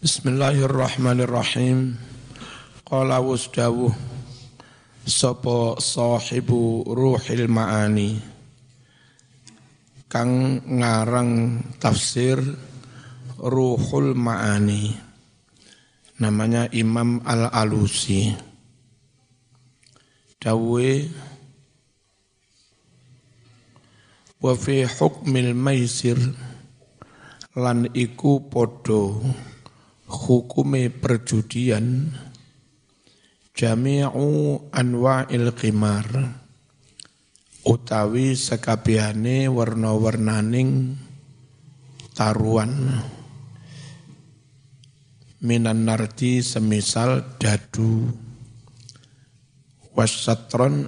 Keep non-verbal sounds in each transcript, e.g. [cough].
Bismillahirrahmanirrahim. Qala wasdawuh sapa sahibu ruhil maani. Kang ngarang tafsir ruhul maani. Namanya Imam Al-Alusi. Dawe wa fi hukmil maisir lan iku podo hukume perjudian jami'u anwa'il qimar utawi sekabehane warna-warnaning taruan minan nardi semisal dadu. Wasatron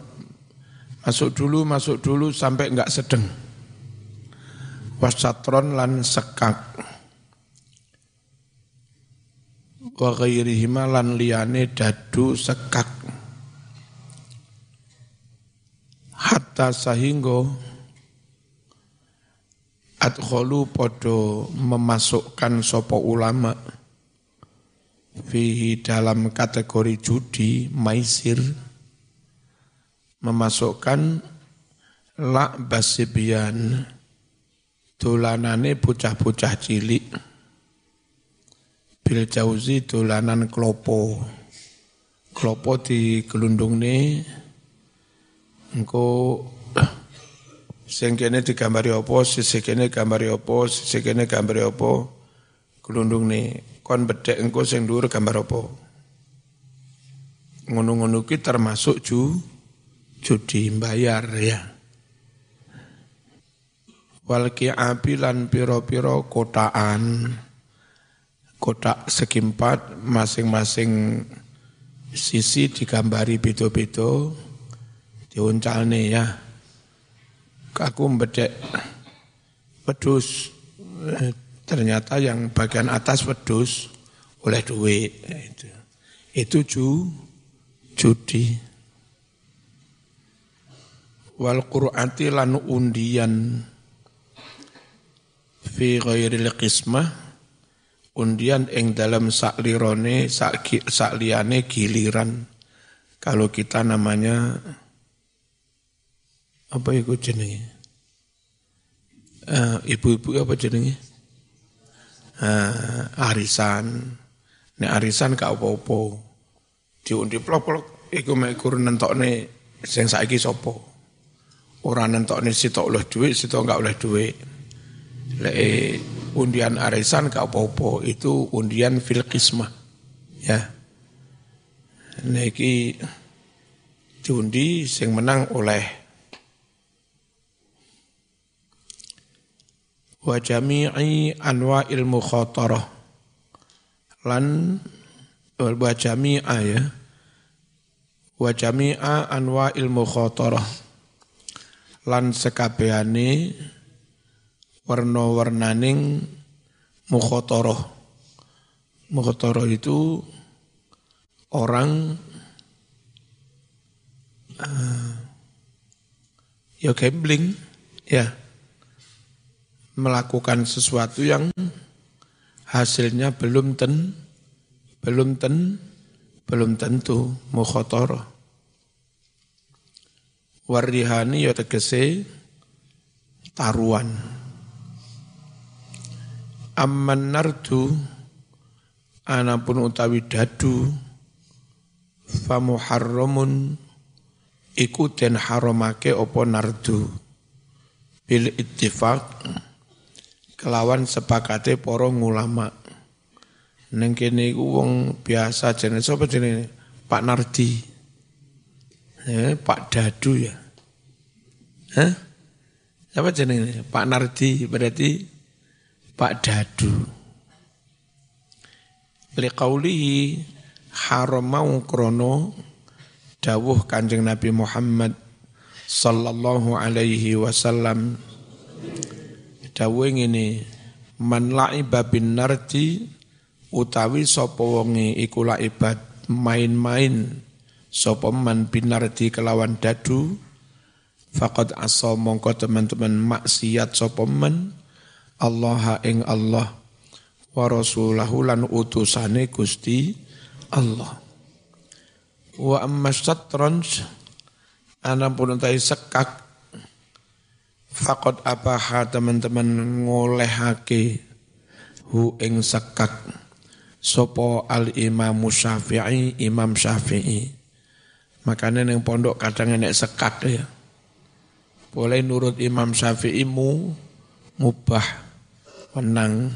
masuk dulu masuk dulu sampai enggak sedeng. Wasatron lan sekak wa ghairihima lan liyane dadu sekak. Hatta sahingga adkhulu podo memasukkan sopo ulama fihi dalam kategori judi maisir memasukkan la basibian dolanane bocah-bocah cilik bil jauzi dolanan klopo. Klopo di gelundung nih, engko sing kene digambari apa, sisi kene gambari apa, sisi gambari apa, gelundung nih, kon bedek engko sing dhuwur gambar apa. Ngono-ngono ki termasuk ju judi bayar ya. Wal api lan piro-piro kotaan kotak segi empat masing-masing sisi digambari beda-beda diuncalne ya. Aku bedek wedus eh, ternyata yang bagian atas wedus oleh duit itu. Itu ju judi. Wal qur'ati lan undian fi ghairil qismah undian ing dalam saklirone sakliane giliran. Kalau kita namanya apa itu jenenge? Uh, ibu-ibu apa jenenge? Uh, arisan. Nek arisan gak apa-apa. Diundi plok-plok iku mek nentokne sing saiki sapa? Ora nentokne sitok oleh dhuwit sitok gak oleh dhuwit. Lek undian arisan gak apa-apa, itu undian fil qismah. Ya. Niki diundi sing menang oleh wa jami'i anwa'il mukhatarah lan wa jami'a ya wa jami'a anwa'il mukhatarah lan sekabehane warna-warnaning mukhotoroh. Mukhotoroh itu orang uh, ya gambling, ya melakukan sesuatu yang hasilnya belum ten, belum ten, belum tentu mukhotoroh. Warihani ya tegese taruhan. Amman nardu anapun utawi dadu famuharramun iku den haramake opo nardu. Bil ittifaq kelawan sepakate para ulama ning kene iku wong biasa jenenge sapa jenenge? Pak Nardi. Eh, Pak Dadu ya. Hah? Siapa jenenge? Pak Nardi berarti Pak Dadu. Liqaulihi haramau krono dawuh Kanjeng Nabi Muhammad sallallahu alaihi wasallam dawuh ngene man la'iba bin nardi utawi sapa wonge iku laibat main-main sapa man bin nardi kelawan dadu faqad asa mongko teman-teman maksiat sapa Allah ing Allah wa rasulahu lan utusane Gusti Allah. Wa amma syatranj anapun utai sekak. Fakot apaha teman-teman ngolehake hu ing sekak. Sopo al imam syafi'i imam syafi'i. Makanya yang pondok kadang enek sekak ya. Boleh nurut imam syafi'i mu mubah wenang.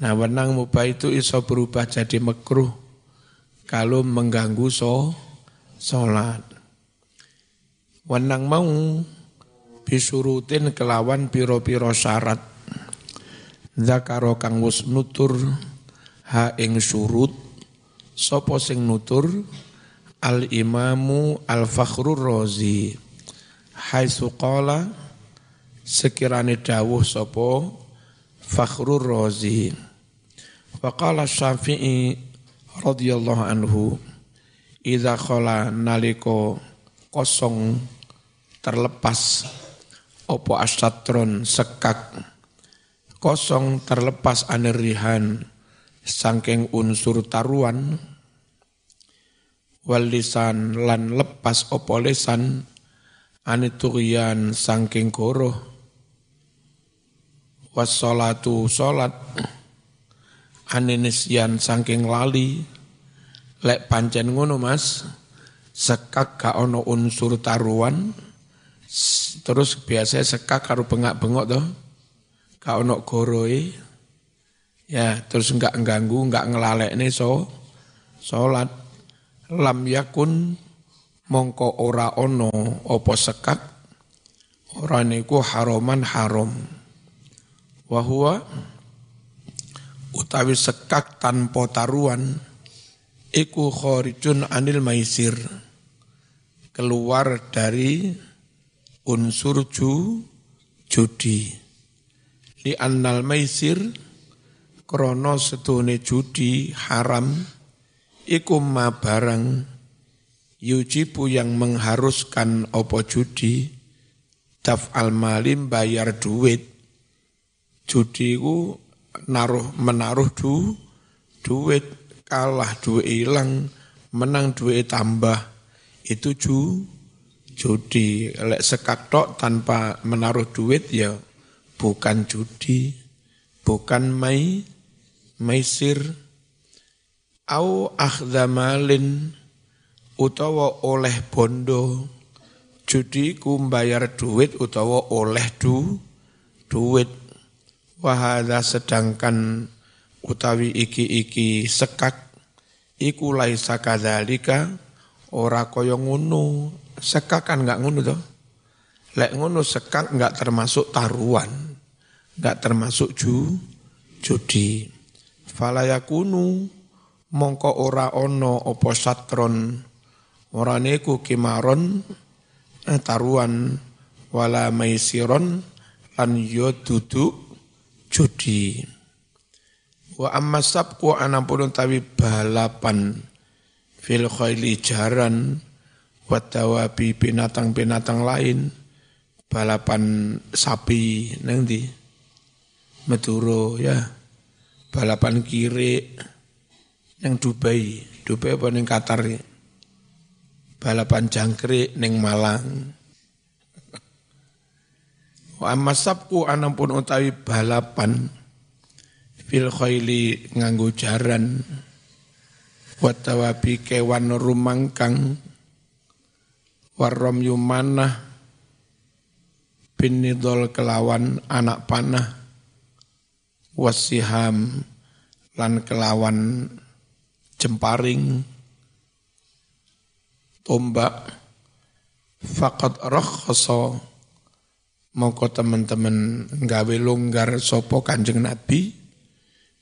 Nah wenang mubah itu iso berubah jadi mekruh kalau mengganggu so sholat. Wenang mau bisurutin kelawan piro-piro syarat. Zakaro kang wus nutur ha ing surut sapa sing nutur? Al imamu al fakhrur razi. Haitsu qala sekirane dawuh sapa fakhrur razi wa qala syafi'i radhiyallahu anhu idza khala naliko kosong terlepas opo asatron sekak kosong terlepas anerihan sangking unsur taruan walisan lan lepas opo lesan aniturian sangking goroh wassolatu solat aninisyan sangking lali. Lek pancen ngono mas. Sekak gak ono unsur taruan terus biasa sekak karo bengak-bengok toh. Gak ono goroe. Ya terus enggak ganggu enggak ngelalekne so salat lam yakun mongko ora ono opo sekak. Ora niku haroman haram wahua utawi sekak tanpa taruan iku khorijun anil maisir. Keluar dari unsur ju judi. Li annal maisir krono setune judi haram iku ma barang yujibu yang mengharuskan opo judi taf al malim bayar duit judi ku naruh menaruh du duit kalah duit hilang menang duit tambah. Itu ju judi. Lek sekak tok tanpa menaruh duit ya bukan judi, bukan mai, maisir, au akhdamalin, utawa oleh bondo, judi ku bayar duit utawa oleh du, duit. Wahada sedangkan utawi iki-iki sekak, iku laisa kadzalika ora kaya ngono. Sekak kan enggak ngono toh. Lek ngono sekak enggak termasuk taruhan nggak termasuk ju judi. Falayakunu mongko ora ono opo satron ora neku kimaron eh, taruan wala maisiron lan yo duduk judi. Wa amma sabku anapun tawi balapan fil khayli jaran watawabi binatang-binatang lain balapan sapi neng di Maduro ya. Balapan kiri yang Dubai. Dubai apa yang Qatar? Balapan jangkrik neng Malang wa amma sabku pun utawi balapan fil khaili nganggo jaran. Wa tawabi kewan rumangkang. Warrom yumanah bin nidol kelawan anak panah. Wasiham lan kelawan jemparing. Tombak. Faqad rakhasa mongko teman-teman nggawe longgar sopo Kanjeng Nabi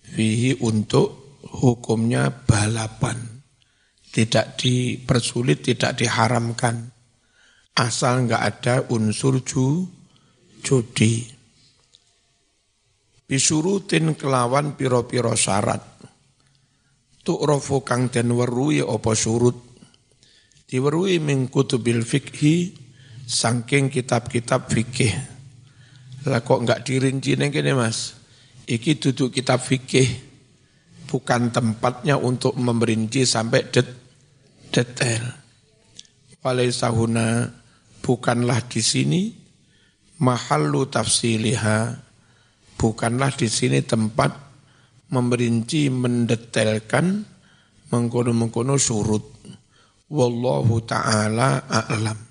fihi untuk hukumnya balapan tidak dipersulit tidak diharamkan asal nggak ada unsur ju judi bisurutin kelawan piro-piro syarat. Tu'rofu kang den werui opo surut. Diwerui min kutubil fikhi sangking kitab-kitab fikih. Lah kok enggak dirinci neng kene Mas? iki duduk kitab fikih bukan tempatnya untuk memerinci sampai det detail. Walaisahuna bukanlah di sini mahallu tafsiliha bukanlah di sini tempat memerinci mendetailkan mengkono-mengkono surut. Wallahu taala a'lam.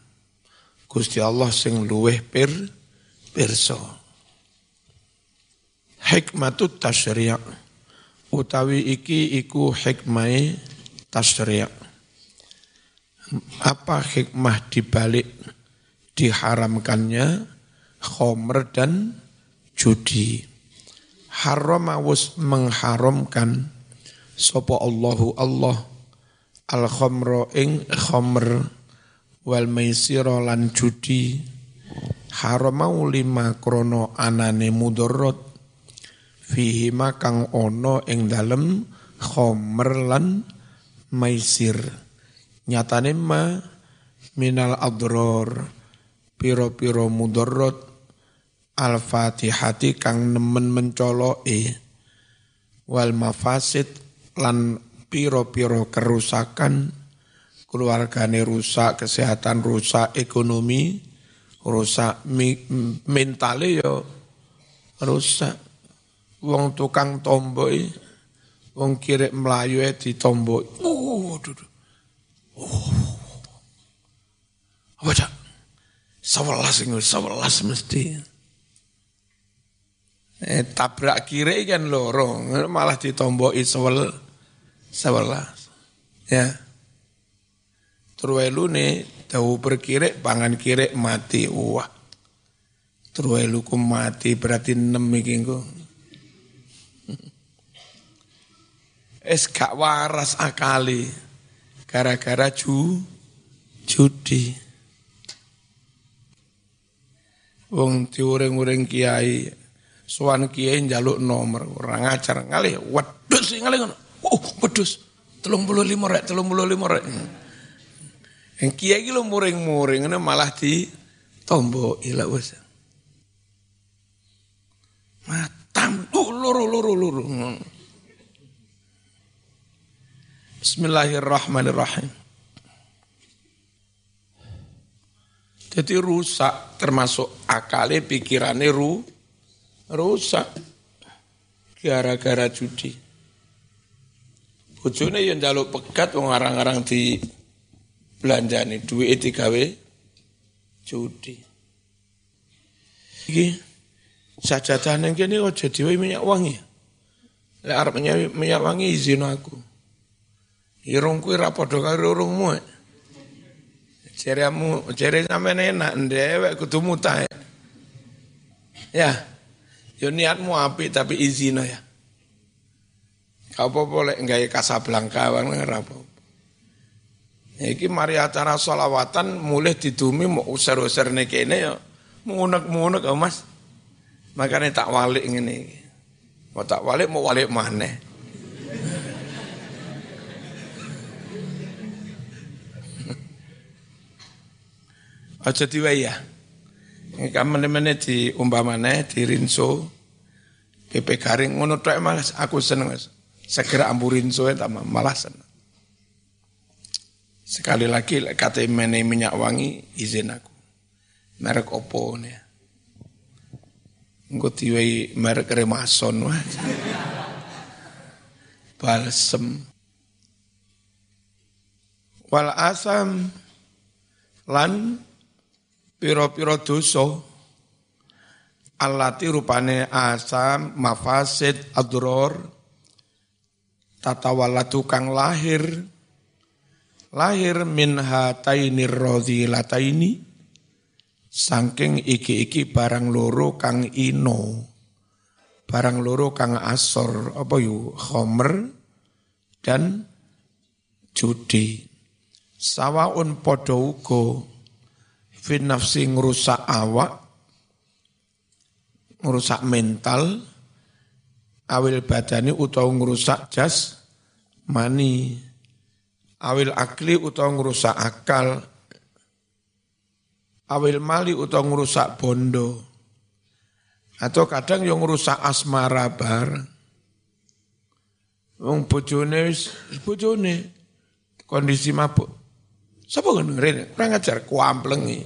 Gusti Allah sing luweh pir pirsa. Hikmatut tasyri' utawi iki iku hikmah tasyri' apa hikmah dibalik diharamkannya khomer dan judi. Haram awus mengharamkan sopo Allahu Allah al khomro ing khomer wal maisiro lan judi. Haramau lima krono anane mudorot. Fihi kang ono ing dalem khomer lan maisir. Nyatane ma minal adror. Piro-piro mudorot. Al-fatihati kang nemen mencoloke. Wal mafasid lan piro-piro kerusakan keluargane rusak, kesehatan rusak, ekonomi rusak, mentale yo rusak. Wong tukang tomboi, wong kirek melayu e tomboi. Oh, dudu. Oh. Apa cak? Sewelas ini, sewelas mesti. Eh, tabrak kiri kan lorong, malah ditomboi sewel, sewelas. Ya. Truwelu nih tahu berkirek pangan kirek mati wah. Truwelu ku mati berarti enam iki [laughs] Es gak waras akali gara-gara ju judi. Wong diuring-uring kiai, suan kiai njaluk nomor, orang ajar ngalih, wedus ngalih ngono. Oh, wedus. lima rek, lima rek. Yang kiai lo muring-muring ini malah di tombo ila wes. Matam uh, luru luru luru. Bismillahirrahmanirrahim. Jadi rusak termasuk akale pikirannya ru rusak gara-gara judi. Bojone yang jaluk pegat wong arang-arang di belanjane duit digawe judi. Iki sajadah ning kene aja diwe minyak wangi. Lek arep minyak wangi izin aku. Irung kuwi ra padha karo urungmu. Jeremu, jere sampean enak ndewek kudu mutah. Ya. Yo niatmu apik tapi izin ya. Kau apa-apa lek gawe kasablanka wae ora apa Iki mari acara solawatan mulai didumi mau usir-usir nih kene ya munek-munek ya mas. Makanya tak walik ini. Mau tak walik mau walik mana? [laughs] Aja diwai ya. Ini mana di umpamane di rinso PP garing ngono tok malas aku seneng segera amburinso ya malah seneng. Sekali lagi kata mene minyak wangi izin aku. Merek opo nih. Engko tiwai merek remason wah. Balsem. Wal asam lan piro-piro dosa alati rupane asam mafasid adror tatawalatu kang lahir lahir min hataini radhilataini saking iki-iki barang loro kang ino. Barang loro kang asor apa yu khomer dan judi. Sawaun padha uga fin nafsi awak ngrusak mental awil badani utawa ngrusak jas mani awil akli utawa ngrusak akal awil mali utawa ngrusak bondo Atau kadang yang rusak asmara bareng. Wong bojone bojone kondisi mabuk. Sapa ngerin? Kurang ajar kuamplengi.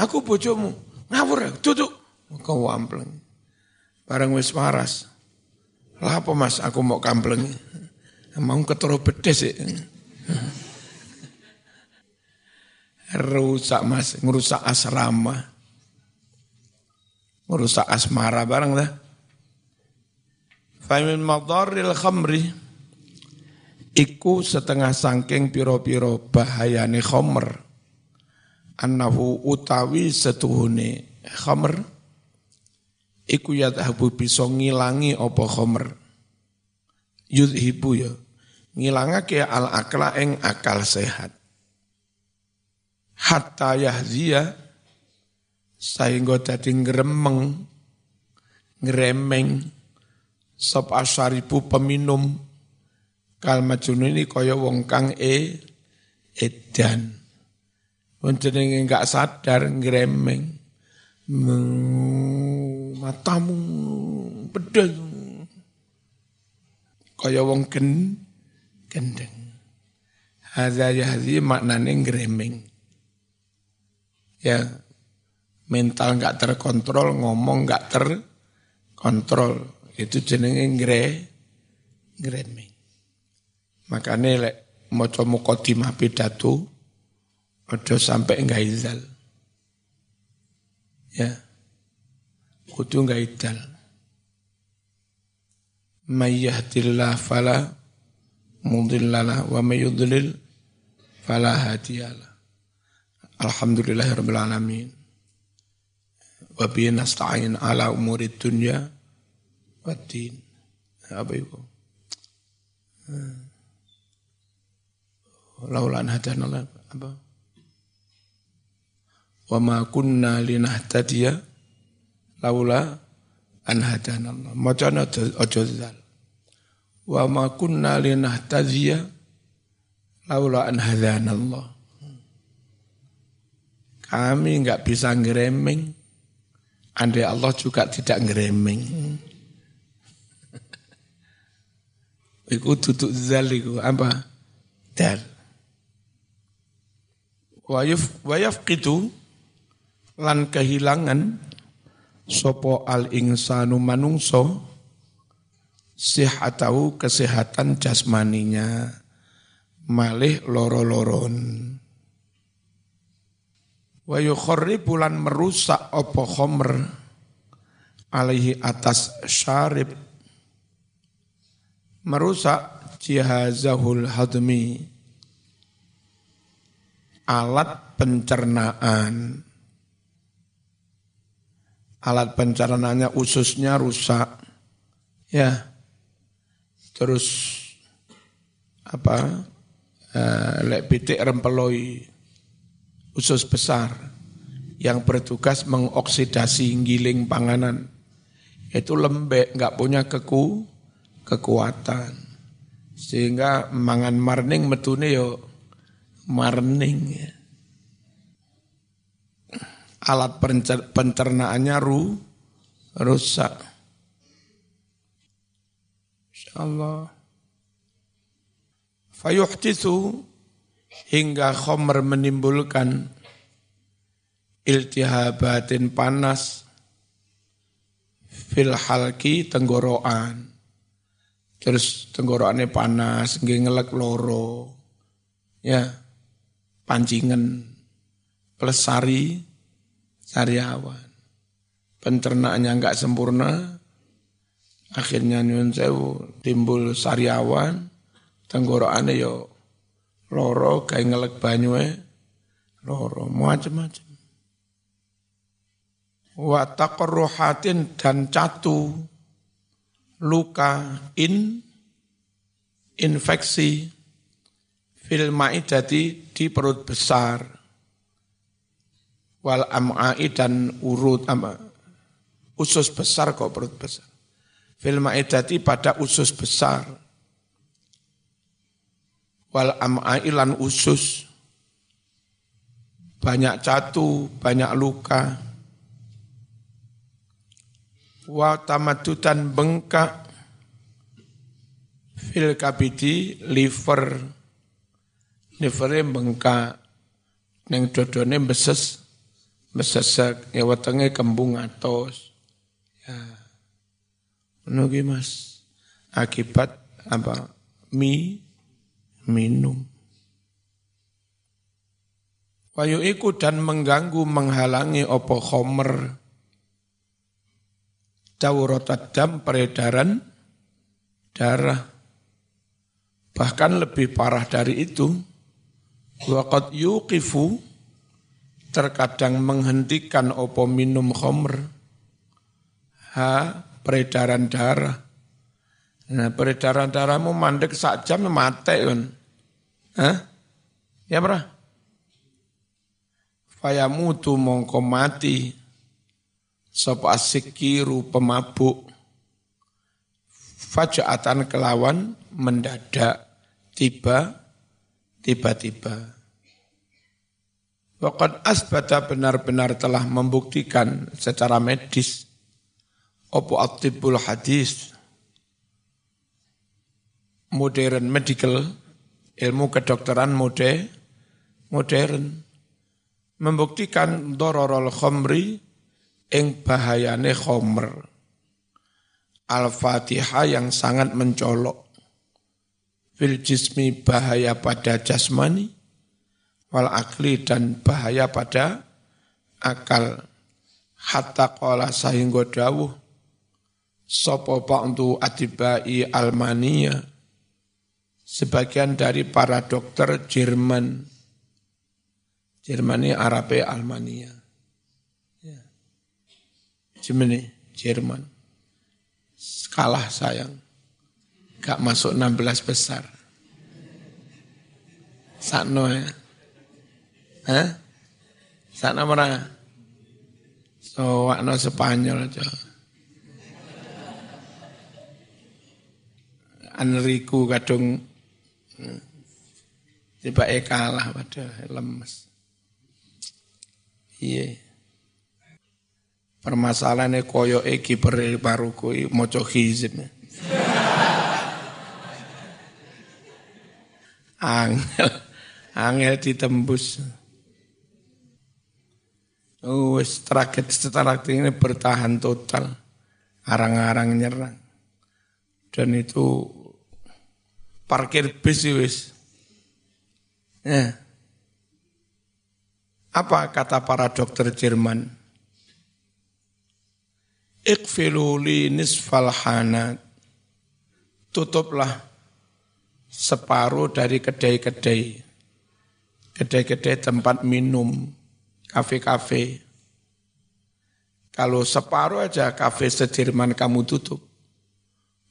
Aku bojomu. Ngawur, duduk. Kau ampleng. Bareng wis waras. Lah apa Mas aku mau kampleng. Mau ketoro bedes sih. Rusak Mas, ngerusak asrama. Ngerusak asmara bareng lah. Famin madarril khamri iku setengah sangking piro-piro bahayane khamr annahu utawi setuhune khamr iku yadhabu bisa ngilangi apa khamr yudhibu ya ngilangake al akla ing akal sehat. Hatta yahziya sehingga dadi ngremeng ngremeng sop asyaribu peminum kal majnun ini kaya wong kang e edan. Wong jenenge enggak sadar ngremeng. Matamu pedel kaya wong ken gendeng hadza yahzi maknane ngremeng ya mental enggak terkontrol ngomong enggak terkontrol itu jenenge ngre ngremeng. Makane lek maca mukadimah pidato aja sampai izal. Ya. Kudu idal. May mudhillalah wa may yudlil fala hadiyalah. Alhamdulillahirabbil alamin. Wa bihi nasta'in ala umuri dunya Wadin. Apa itu? Laulan hadanallah apa? Wa ma kunna linahtadiya laula an hadanallah. Macana aja zal. Wa ma kunna linahtadiya laula an hadanallah. Kami enggak bisa ngeremeng andai Allah juga tidak ngeremeng. [laughs] Iku tutup zal iku apa? Dal. Wayaf itu lan kehilangan sopo al insanu manungso sihatahu kesehatan jasmaninya. Malih loro-loron. Wa bulan merusak opo khomer alaihi atas syarib. Merusak jihazahul hadmi. Alat pencernaan. Alat pencernaannya ususnya rusak. Ya terus apa uh, lek pitik rempeloi usus besar yang bertugas mengoksidasi giling panganan itu lembek nggak punya keku kekuatan. Sehingga mangan marning metune yo marning ya. Alat pencernaannya ru, rusak. Insyaallah. Fayuhtithu hingga khomer menimbulkan iltihabatin panas fil halki tenggorokan terus tenggorokannya panas, ngelek loro. Ya. Pancingan plus sari sariawan. Pencernaannya enggak sempurna, akhirnya nyun sewu timbul sariawan, tenggorokannya yo loro kayak ngelek banyue loro macam-macam. Wa dan catu luka in infeksi fil ma'idati di perut besar. Wal am'ai dan urut ama, usus besar kok perut besar fil ma'idati pada usus besar. Wal am'ai lan usus. Banyak catu, banyak luka. Wa tamadutan bengkak. Fil kabidi liver. Livere bengkak. Ning dodone beses besesek ya wetenge kembung atos ngono Mas. Akibat apa? Mi minum. Wayu iku dan mengganggu menghalangi opo khomer. Dawrat dam peredaran darah. Bahkan lebih parah dari itu, waqad yuqifu terkadang menghentikan opo minum khomer. Ha peredaran darah. Nah, peredaran darahmu mandek sak jam mati kan. Hah? Ya, Bro? fayamutu mongko mati sapa asikiru pemabuk fajaatan kelawan mendadak tiba tiba-tiba Waqad asbata benar-benar telah membuktikan secara medis opo atibul hadis modern medical ilmu kedokteran mode modern membuktikan dororol khomri ing bahayane khomer. Al-Fatihah yang sangat mencolok. Fil jismi bahaya pada jasmani, wal akli dan bahaya pada akal. Hatta qala sahingga dawuh, sopo ba'du atibai Almania, sebagian dari para dokter Jerman, Jerman ini Arabe Almania. Ya. Jerman Jerman. Kalah sayang. Gak masuk 16 besar. Sakno ya. Hah? Sakno mana? So, wakno Spanyol aja. Enrico kadung hmm, tiba kalah pada lemes. Iya. Permasalahannya koyo eki kiper baru kui moco hizib. angel, angel ditembus. Oh, terakhir setelah ini bertahan total. Arang-arang nyerang. Dan itu parkir bis wis. Ya. Apa kata para dokter Jerman? Ikfilu li nisfal hanat. Tutuplah separuh dari kedai-kedai. Kedai-kedai tempat minum, kafe-kafe. Kalau separuh aja kafe sedirman kamu tutup,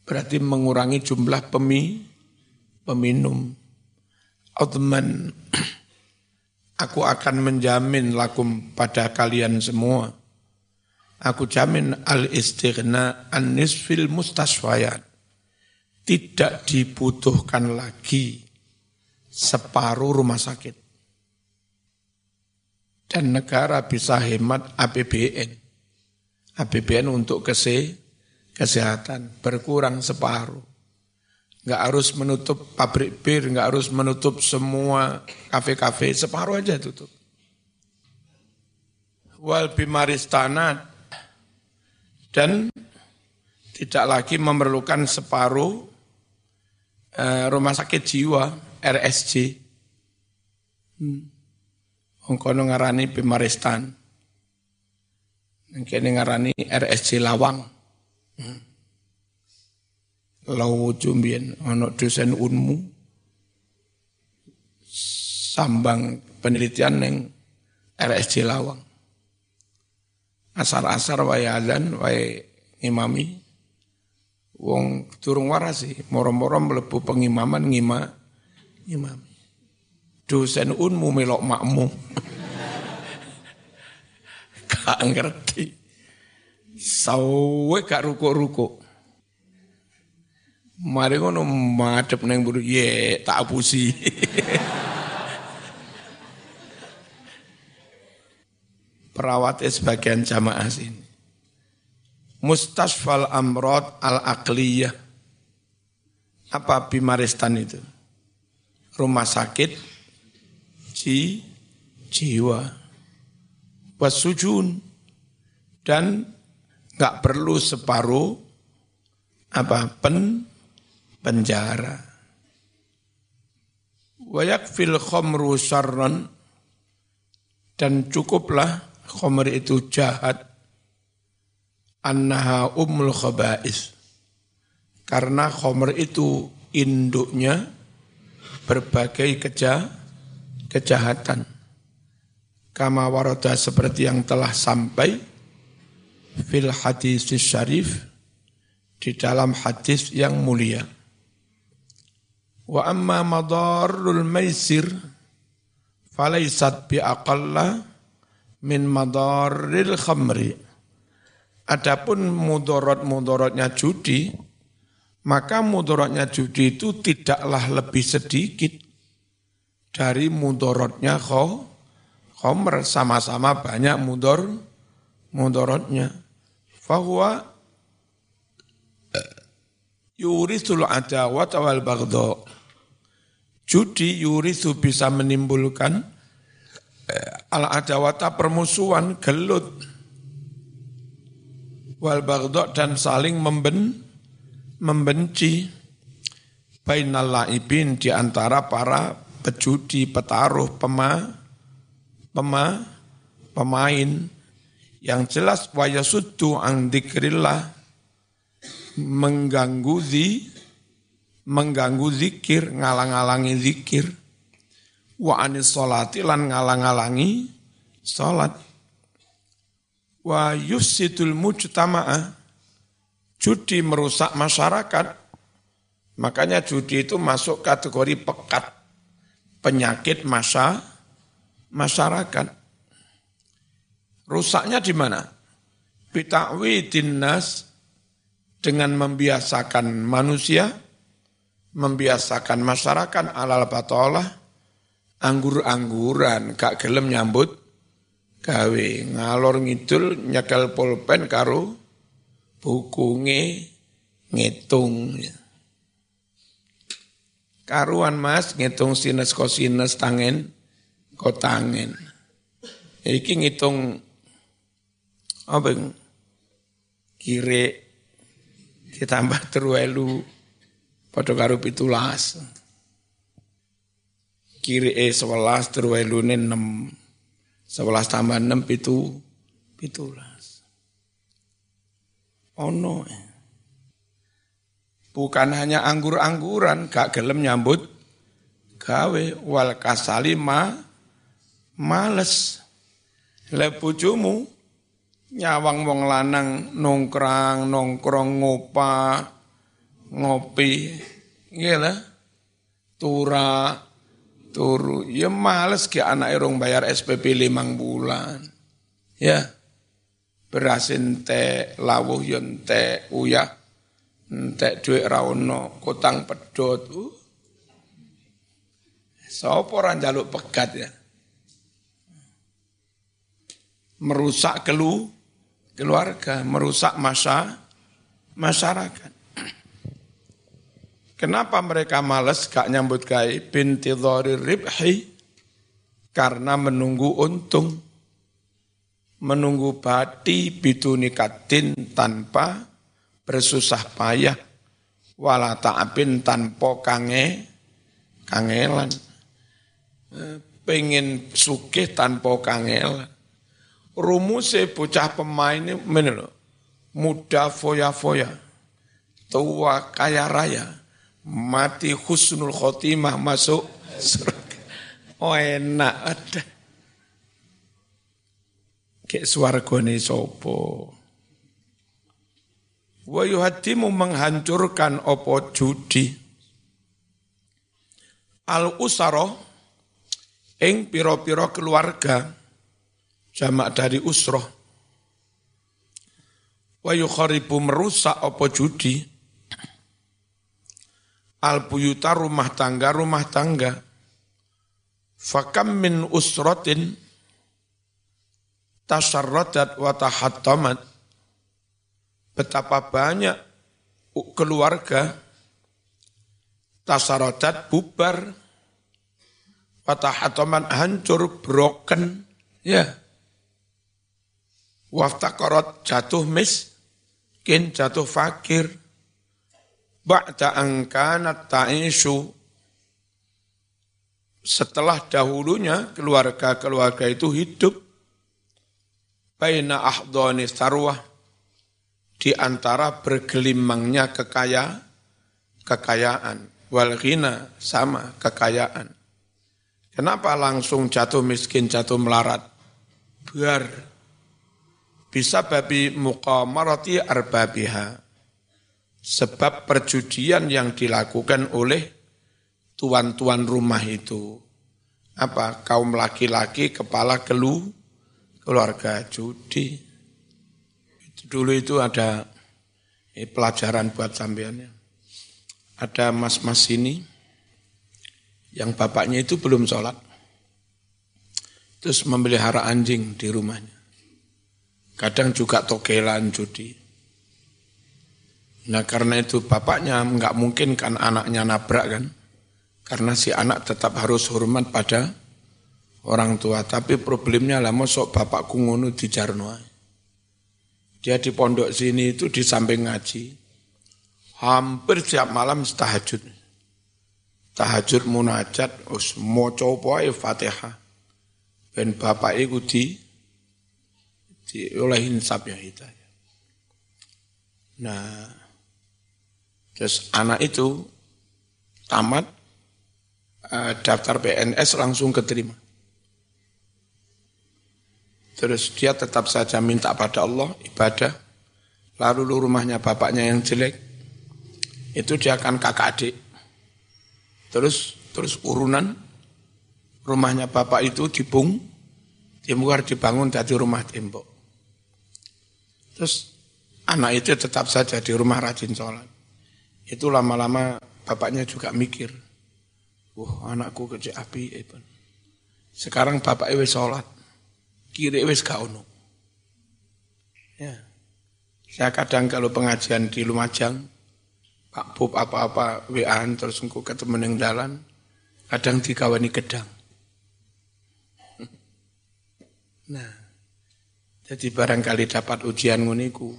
berarti mengurangi jumlah pemi, peminum. Ottoman Aku akan menjamin lakum pada kalian semua. Aku jamin al-istighna an-nisfil mustaswayat. Tidak dibutuhkan lagi separuh rumah sakit. Dan negara bisa hemat APBN. APBN untuk kesehatan berkurang separuh nggak harus menutup pabrik bir, nggak harus menutup semua kafe-kafe, separuh aja tutup. Wal bimaristanat dan tidak lagi memerlukan separuh eh, rumah sakit jiwa RSJ. Hmm. Ngarani bimaristan. Kene ngarani RSJ Lawang. Hmm lawu jumbien ana dosen unmu sambang penelitian yang RSC Lawang. Asar-asar wae adzan wae imami wong turung warasi moro-moro mlebu pengimaman ngima imam. Dosen unmu melok makmu. [laughs] Gak ngerti. Sawe gak ruko-ruko. Mari ngono madhep neng buru ye tak apusi. Perawatnya sebagian jamaah sini. Mustasfal Amrod Al-Aqliyah. Apa Bimaristan itu? Rumah sakit ji, jiwa. Wasujun. Dan nggak perlu separuh apa pen penjara. Wayak fil khomru syarran dan cukuplah khomer itu jahat. Annaha umul khaba'is. Karena khomer itu induknya berbagai keja, kejahatan. Kama warada seperti yang telah sampai fil hadis syarif di dalam hadis yang mulia Wa amma madarul maisir falaisat bi aqalla min madarril khamri. Adapun mudorot-mudorotnya judi, maka mudorotnya judi itu tidaklah lebih sedikit dari mudorotnya khomer. Sama-sama banyak mudor, mudorotnya. Fahuwa yurisul adawat wal bagdo Judi yurisu bisa menimbulkan eh, al adawata permusuhan gelut wal bagdo dan saling memben, membenci. Bainal laibin di antara para pejudi, petaruh, pema, pema, pemain. Yang jelas wayasuddu ang dikrillah mengganggu zi, mengganggu zikir, ngalang-alangi zikir. Wa anis sholati lan ngalang-alangi sholat. Wa yusitul mujtama'ah, judi merusak masyarakat. Makanya judi itu masuk kategori pekat, penyakit masa masyarakat. Rusaknya di mana? Bita'wi dinas dengan membiasakan manusia, membiasakan masyarakat alal batolah, anggur-angguran, gak gelem nyambut, gawe ngalor ngidul nyekel pulpen karo buku nge, ngitung. Karuan mas ngitung sinus kosinus tangen kotangen. Iki ngitung apa kire ditambah [laughs] terwelu padha karo. Kiri E sebelas terwelu ini enam. Sebelas tambah enam pitu pitulas. Oh no. Bukan hanya anggur-angguran, gak gelem nyambut gawe wal kasali ma males. Lepujumu nyawang wong lanang nongkrang nongkrong ngopa ngopi nggih tura turu. Ya males ke anak erong bayar SPP limang bulan. Ya. Beras ente lawuh yo ente uyah ente duit rawono kotang pedot uh. Sopo orang jaluk pegat ya? Merusak kelu keluarga, merusak masa masyarakat. Kenapa mereka males gak nyambut gai binti ribhi? Karena menunggu untung. Menunggu bati nikatin tanpa bersusah payah. Wala ta'abin tanpa kange, kangelan. Eh, pengen sukih tanpa kangelan rumusnya bocah pemain ini muda foya-foya, tua kaya raya, mati husnul khotimah masuk surga. Oh enak ada. Kayak suargone sopo. Wa yuhadimu menghancurkan opo judi. Al usaro ing piro-piro keluarga jamak dari usroh. Wa yukharibu merusak apa judi. Al buyuta rumah tangga rumah tangga. Fakam min usrotin tasarradat wa tahattamat. betapa banyak keluarga tasarojat bubar patahatoman hancur broken ya waftakorot jatuh miskin jatuh fakir ba'da angkanat ta'isu setelah dahulunya keluarga-keluarga itu hidup. Baina ahdoni sarwah. Di antara bergelimangnya kekaya kekayaan. Wal ghina sama kekayaan. Kenapa langsung jatuh miskin jatuh melarat? Biar bisa babi muqamarati arbabiha sebab perjudian yang dilakukan oleh tuan-tuan rumah itu. Apa? Kaum laki-laki kepala kelu keluarga judi. Dulu itu ada eh, pelajaran buat sampeannya. Ada mas-mas ini yang bapaknya itu belum sholat. Terus memelihara anjing di rumahnya. Kadang juga togelan judi nah karena itu bapaknya nggak mungkin kan anaknya nabrak kan karena si anak tetap harus hormat pada orang tua. Tapi problemnya lah mosok bapakku ngono di Jarno. Dia di pondok sini itu di samping ngaji. Hampir setiap malam tahajud. Tahajud munajat, us moco poe Fatihah. Ben bapak itu di, di oleh insap ya hidayah. Nah, terus anak itu tamat Eh, daftar PNS langsung keterima. Terus dia tetap saja minta pada Allah ibadah. Lalu rumahnya bapaknya yang jelek, itu dia akan kakak adik. Terus terus urunan rumahnya bapak itu dibung, dimukar dibangun dari rumah tembok. Terus anak itu tetap saja di rumah rajin sholat. Itu lama-lama bapaknya juga mikir, Wah, anakku kecil api Eben. Sekarang bapak wis sholat. Kiri wis gak. Ya. Saya kadang kalau pengajian di Lumajang, Pak Bob apa-apa WA-an terus engko ketemu ning dalan, kadang dikawani gedang. [laughs] Nah, jadi barangkali dapat ujian nguniku,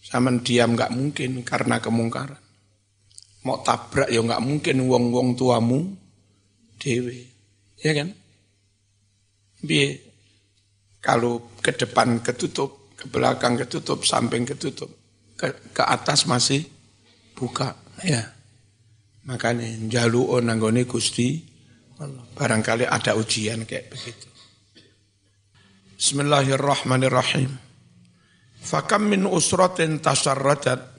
sama diam nggak mungkin karena kemungkaran. Mau tabrak ya nggak mungkin wong-wong tuamu dewe. Ya kan? Biar kalau ke depan ketutup, ke belakang ketutup, samping ketutup, ke, ke atas masih buka. Ya. Makanya jalu onanggone Gusti Barangkali ada ujian kayak begitu. Bismillahirrahmanirrahim. Fakam min usratin tasarradat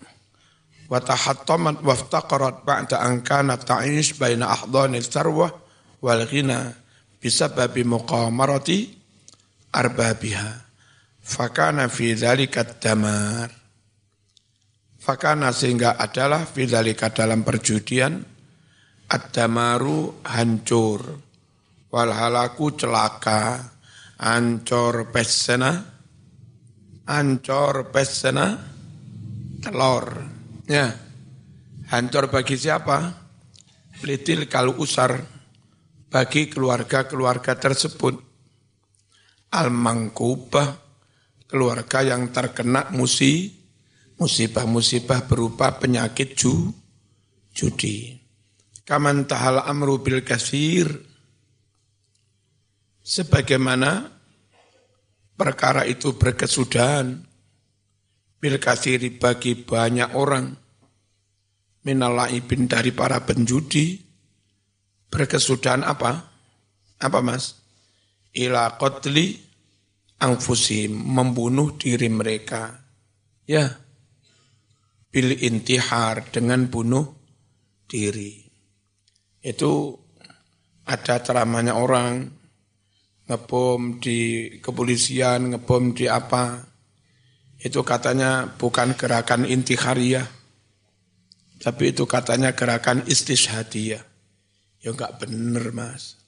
wa tahattamat waftaqarat ba'da an kanat ta'ish baina ahdhanil sarwah wal ghina bisababi muqamarati arbabiha. Fakana fi dzalika damar. Fakana sehingga adalah fi dzalika dalam perjudian ad-damaru hancur. Wal halaku celaka ancor pesena ancor pesena telur ya hancur bagi siapa litil kalau usar bagi keluarga-keluarga tersebut. Al-mangkubah, keluarga yang terkena musi, musibah-musibah berupa penyakit ju, judi. Kaman tahal amru bil kasir, sebagaimana perkara itu berkesudahan bil kasiri bagi banyak orang minalaibin dari para penjudi berkesudahan apa? Apa mas? Ila qatli angfusim, membunuh diri mereka. Ya, bil intihar dengan bunuh diri. Itu ada ceramahnya orang ngebom di kepolisian, ngebom di apa. Itu katanya bukan gerakan intihariyah, tapi itu katanya gerakan istishadiyah Ya enggak benar mas.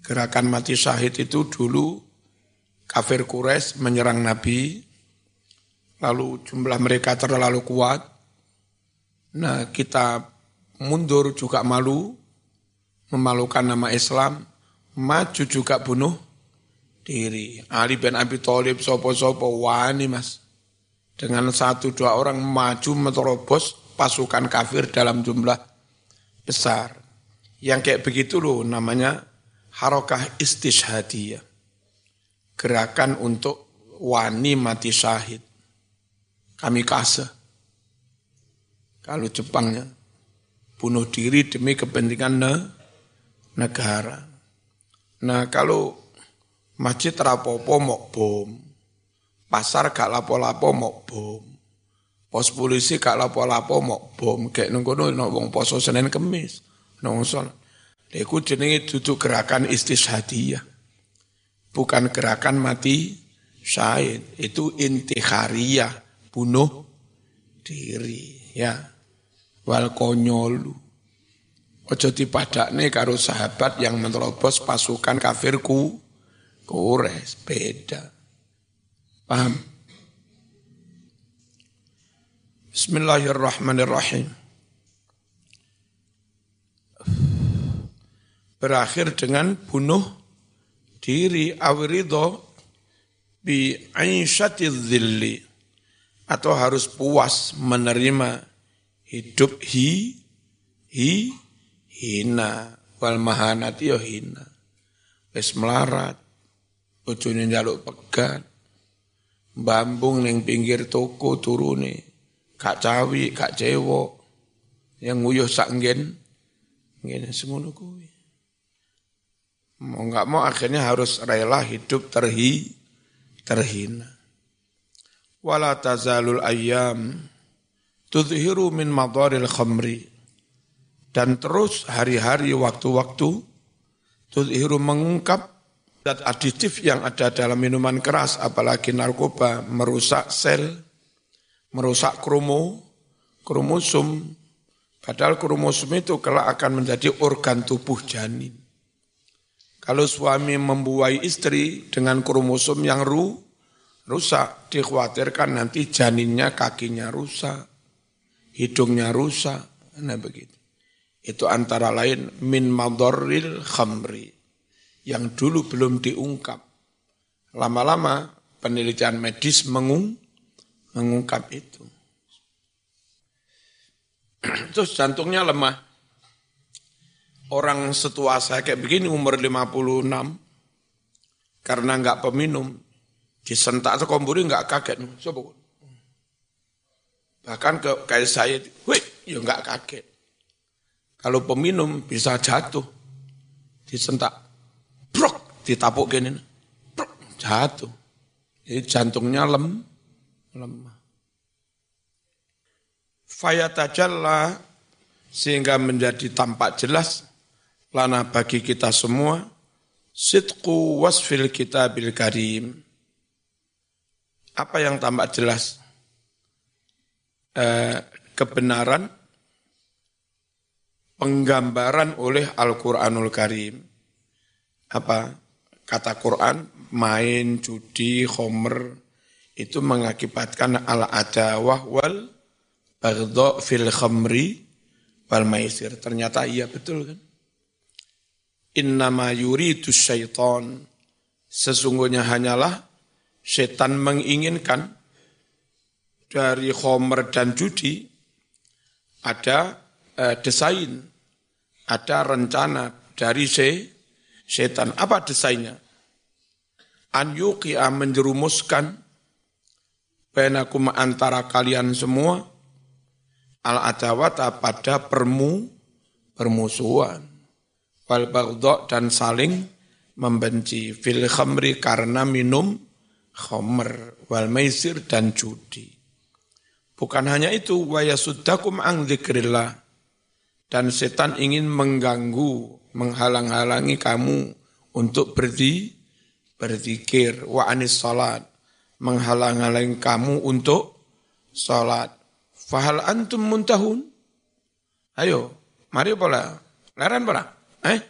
Gerakan mati syahid itu dulu kafir Quraisy menyerang Nabi, lalu jumlah mereka terlalu kuat. Nah, kita mundur juga malu, memalukan nama Islam, maju juga bunuh diri. Ali bin Abi Thalib sopo-sopo wani mas. Dengan satu dua orang maju menerobos pasukan kafir dalam jumlah besar. Yang kayak begitu loh namanya harokah istishadiyah. Gerakan untuk wani mati syahid. Kami kasih. Kalau Jepangnya bunuh diri demi kepentingan ne negara. Nah kalau masjid rapopo mau bom, pasar gak lapo-lapo mau bom, pos polisi gak lapo-lapo mau bom, kayak nunggu nunggu wong poso Senin Kemis, nunggu sholat. Iku jenenge duduk gerakan istishadiyah. Bukan gerakan mati syahid. Itu intikhariyah. Bunuh diri. Ya. Wal konyolu. Ojo dipadakne karo sahabat yang menerobos pasukan kafirku. Kures. Beda. Paham? Bismillahirrahmanirrahim. berakhir dengan bunuh diri awirido bi dhilli. Atau harus puas menerima hidup hi hi hina. Wal mahanati yo hina. Wis melarat. Bojone njaluk pegat. Bambung ning pinggir toko turune gak cawi gak cewok yang nguyuh sak nggen ngene semono kuwi Mau nggak mau akhirnya harus rela hidup terhi, terhina. Wala tazalul ayyam tudhiru min madaril khamri. Dan terus hari-hari waktu-waktu tudhiru mengungkap zat aditif yang ada dalam minuman keras, apalagi narkoba, merusak sel, merusak kromo, kromosum. Padahal kromosum itu kelak akan menjadi organ tubuh janin. Kalau suami membuai istri dengan kromosom yang ru, rusak, dikhawatirkan nanti janinnya kakinya rusak, hidungnya rusak, nah begitu. Itu antara lain min madorril khamri yang dulu belum diungkap. Lama-lama penelitian medis mengung, mengungkap itu. [clears throat] Terus jantungnya lemah. Orang setua saya kayak begini umur 56 karena nggak peminum disentak sekomburi nggak kaget. Coba. Bahkan ke kayak saya wih ya nggak kaget. Kalau peminum bisa jatuh. Disentak brok ditapuk gini. Brok jatuh. Jadi jantungnya lem lemah fayatajalla sehingga menjadi tampak jelas lana bagi kita semua sidqu wasfil kitabil karim. Apa yang tampak jelas? Eh, kebenaran penggambaran oleh Al-Quranul Karim. Apa? Kata Quran, main, judi, khomer, itu mengakibatkan al-adawah wal bagdo fil khamri wal maisir. Ternyata iya betul kan? Innama yuridu syaitan. Sesungguhnya hanyalah setan menginginkan dari khomer dan judi ada eh, desain, ada rencana dari se, setan. Apa desainnya? An yuqi'a menjerumuskan benakum antara kalian semua al adawata pada permu permusuhan. Wal dan saling membenci. Fil khamri karena minum khamr wal maisir dan judi. Bukan hanya itu wa yasuddakum dzikrillah. Dan setan ingin mengganggu, menghalang-halangi kamu untuk berdi berzikir. Wa anis salat, menghalang-halangi kamu untuk salat. Fahal antum muntahun? Ayo, mari pola. Laran pola. Eh?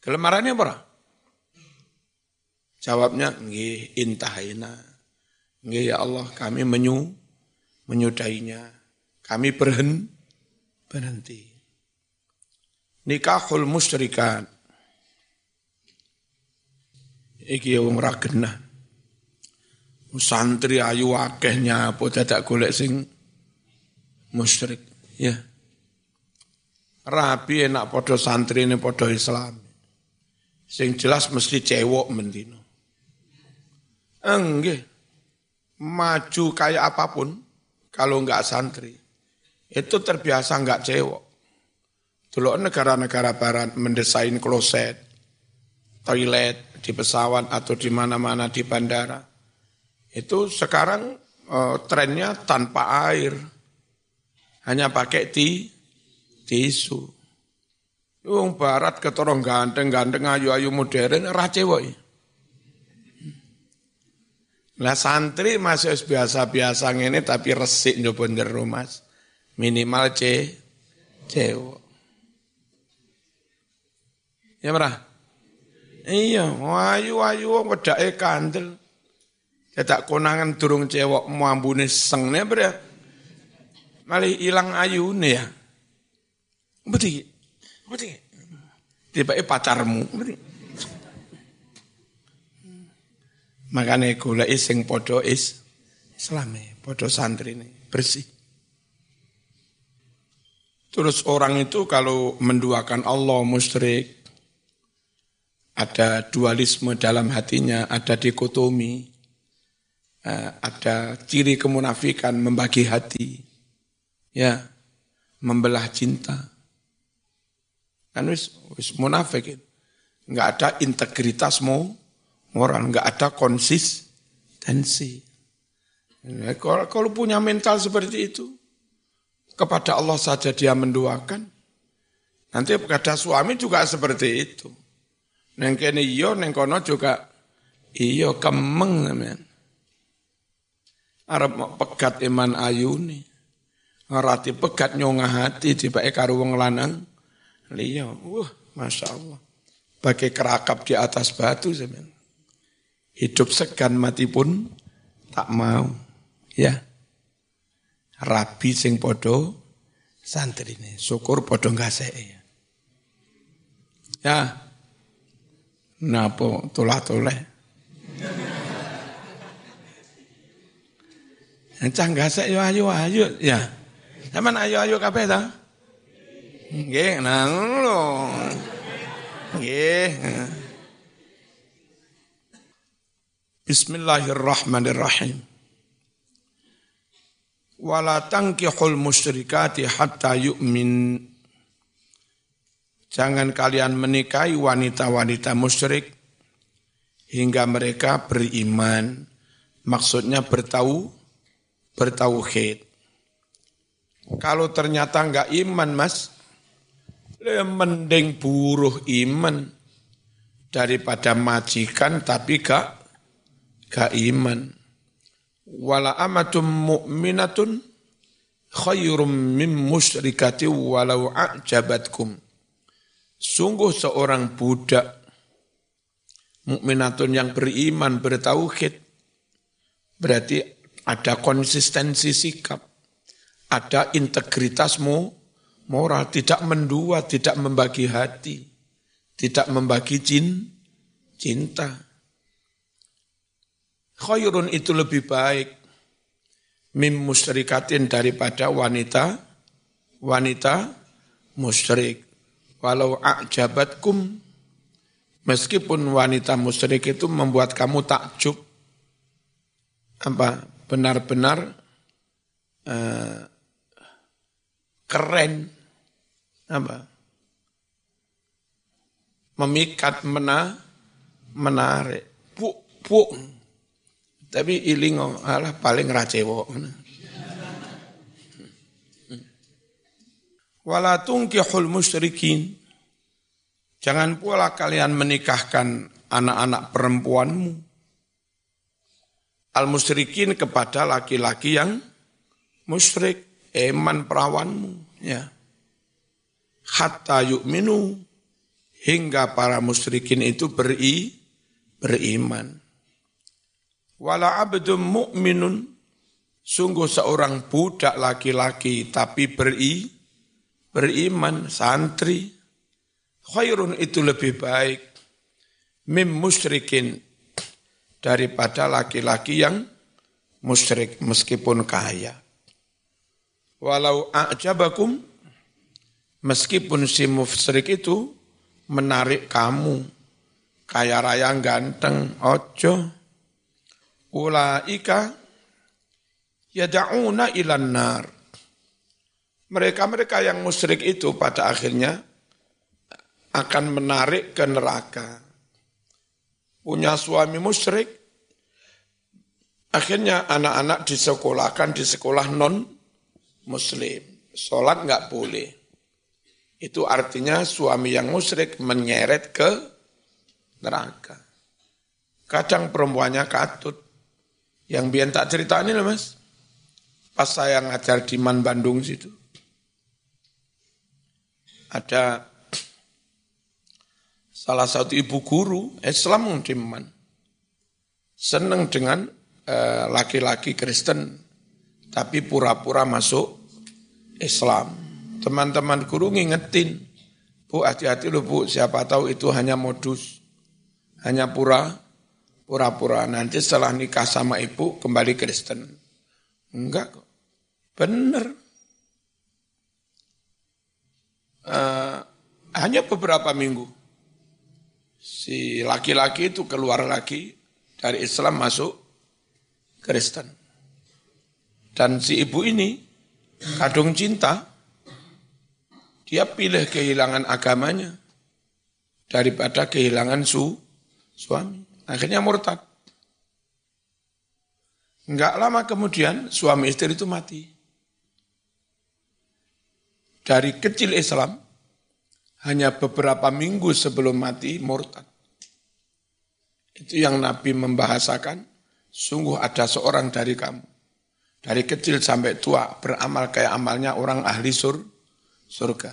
Kelemarannya apa? Jawabnya, nggih intahaina. Nggih ya Allah, kami menyu menyudahinya. Kami berhen berhenti. Nikahul musyrikat. Iki wong ra genah. Santri ayu akehnya apa dadak golek sing musyrik. Ya. Rabi enak podo santri ini podo Islam. Sing jelas mesti cewek mendino. Enggak. Maju kayak apa pun, kalau enggak santri, itu terbiasa enggak cewek. Dulu negara-negara barat mendesain kloset, toilet di pesawat atau di mana-mana di bandara. Itu sekarang uh, trennya tanpa air. Hanya pakai ti, tisu. Wong barat ketorong ganteng-ganteng ayu-ayu modern ra cewek. Lah santri masih biasa-biasa ngene tapi resik nyoba jero Mas. Minimal C cewek. Ya merah. Iya, ayu-ayu wedake kandel. Cedak konangan durung cewek ambune sengne bre. Malih ilang ayune ya. Beti. Beti. Tiba pacarmu. Beti. Makanya gula sing podo is podo santri ini bersih. Terus orang itu kalau menduakan Allah musyrik, ada dualisme dalam hatinya, ada dikotomi, ada ciri kemunafikan membagi hati, ya, membelah cinta. Kan wis, wis munafik, nggak ada integritas mau Orang nggak ada konsistensi. Ya, kalau, punya mental seperti itu, kepada Allah saja dia menduakan. Nanti kepada suami juga seperti itu. Neng kene iyo, neng kono juga iyo kemeng men. Arab pegat iman ayuni. Ngerati pegat nyongah hati tiba karo wong lanang. Liya, wah, masya Allah. Pakai kerakap di atas batu sebenarnya. Hidup segan mati pun tak mau. Ya. Rabi sing podo santri ini. Syukur podo ngasih ya. Ya. Napa tulah-tuleh. Encah gasek yo ayo ayo ya. Sampeyan ayo kabeh ta? Nggih, nang lho. Nggih. Bismillahirrahmanirrahim. Wala tankihul musyrikati hatta yu'min. Jangan kalian menikahi wanita-wanita musyrik hingga mereka beriman. Maksudnya bertahu, bertauhid. Kalau ternyata enggak iman mas, ya mending buruh iman daripada majikan tapi gak iman. Wala amatum mu'minatun khairum min musyrikati walau a'jabatkum. Sungguh seorang budak mukminatun yang beriman bertauhid berarti ada konsistensi sikap, ada integritasmu. Moral, tidak mendua, tidak membagi hati, tidak membagi jin, cinta. Khairun itu lebih baik. Mim musyrikatin daripada wanita wanita musyrik. Walau a'jabatkum. Meskipun wanita musyrik itu membuat kamu takjub. Apa benar-benar uh, keren apa memikat mena menarik bu bu tapi ilingo alah paling racewo. Wala tungkihul musyrikin. Jangan pula kalian menikahkan anak-anak perempuanmu. Al-musyrikin kepada laki-laki yang musyrik, eman perawanmu. Ya. Hatta yu'minu, hingga para musyrikin itu beri, beriman. Wala abdum mu'minun sungguh seorang budak laki-laki tapi beri beriman santri khairun itu lebih baik mim musyrikin daripada laki-laki yang musyrik meskipun kaya. Walau a'jabakum meskipun si musyrik itu menarik kamu kaya raya ganteng ojo ulaika yada'una ilan nar mereka-mereka yang musyrik itu pada akhirnya akan menarik ke neraka punya suami musyrik, akhirnya anak-anak disekolahkan di sekolah non muslim. Sholat nggak boleh. Itu artinya suami yang musyrik menyeret ke neraka. Kadang perempuannya katut. Yang biar tak cerita ini loh mas. Pas saya ngajar di Man Bandung situ. Ada salah satu ibu guru Islam di Man. Senang dengan eh, laki-laki Kristen, tapi pura-pura masuk Islam. Teman-teman guru ngingetin, Bu hati-hati loh Bu, siapa tahu itu hanya modus, hanya pura, pura-pura. Nanti setelah nikah sama ibu kembali Kristen. Enggak kok, bener. Uh, hanya beberapa minggu si laki-laki itu keluar lagi dari Islam masuk Kristen. Dan si ibu ini kadung cinta, dia pilih kehilangan agamanya daripada kehilangan su suami. Akhirnya murtad. Enggak lama kemudian suami istri itu mati. Dari kecil Islam, hanya beberapa minggu sebelum mati murtad. Itu yang Nabi membahasakan, sungguh ada seorang dari kamu. Dari kecil sampai tua beramal kayak amalnya orang ahli sur, surga.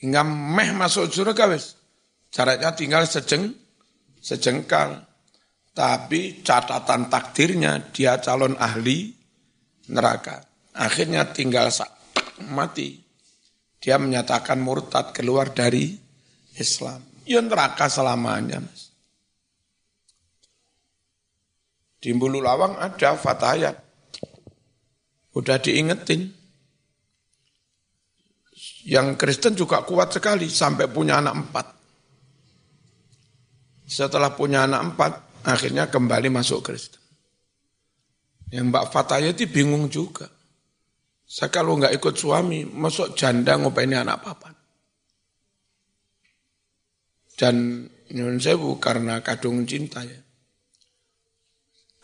Hingga meh masuk surga wes. Caranya tinggal sejeng, sejengkal. Tapi catatan takdirnya dia calon ahli neraka. Akhirnya tinggal mati dia menyatakan murtad keluar dari Islam. Ya neraka selamanya, Mas. Di Bulu Lawang ada fatayat. Udah diingetin. Yang Kristen juga kuat sekali sampai punya anak empat. Setelah punya anak empat, akhirnya kembali masuk Kristen. Yang Mbak Fataya itu bingung juga. Saya kalau nggak ikut suami, masuk janda ini anak papan. Dan nyun sewu karena kadung cinta ya.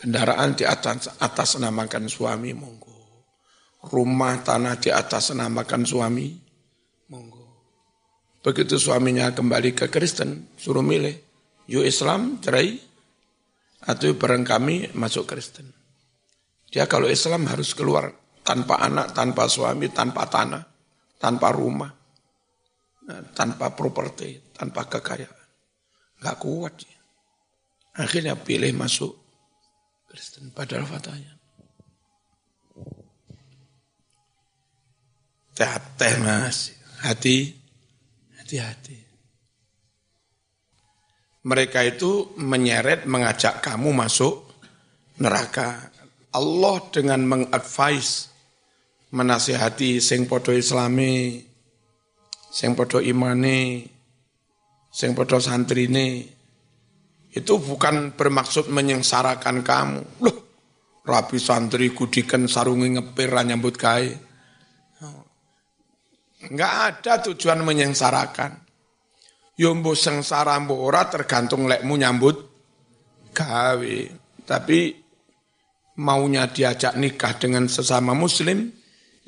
Kendaraan di atas, atas namakan suami, monggo. Rumah tanah di atas namakan suami, monggo. Begitu suaminya kembali ke Kristen, suruh milih. Yuk Islam, cerai. Atau bareng kami masuk Kristen. Dia kalau Islam harus keluar tanpa anak, tanpa suami, tanpa tanah, tanpa rumah, nah, tanpa properti, tanpa kekayaan. Gak kuat ya. Akhirnya pilih masuk Kristen padahal fatanya. Teh mas, hati, hati-hati. Mereka itu menyeret, mengajak kamu masuk neraka. Allah dengan mengadvise menasihati sing podo islami, sing podo imane, sing podo santrine, itu bukan bermaksud menyengsarakan kamu. Loh, rapi santri kudikan sarungi ngepir nyambut gawe. Enggak ada tujuan menyengsarakan. Yombo sengsara mbo ora tergantung lekmu nyambut gawe. Tapi maunya diajak nikah dengan sesama muslim,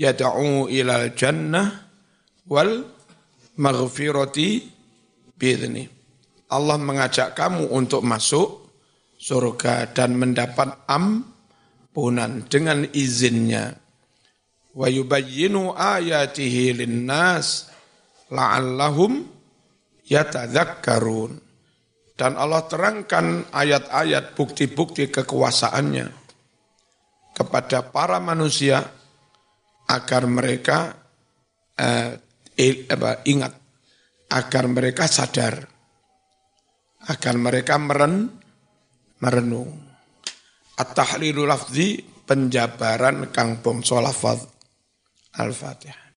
yad'u ilal jannah wal maghfirati bi'idni. Allah mengajak kamu untuk masuk surga dan mendapat ampunan dengan izinnya. Wa yubayyinu ayatihi linnas la'allahum yatadzakkarun. Dan Allah terangkan ayat-ayat bukti-bukti kekuasaannya kepada para manusia agar mereka eh, ingat, agar mereka sadar, agar mereka meren, merenung. At-tahlilu lafzi penjabaran kang bangsa lafaz Al-Fatihah.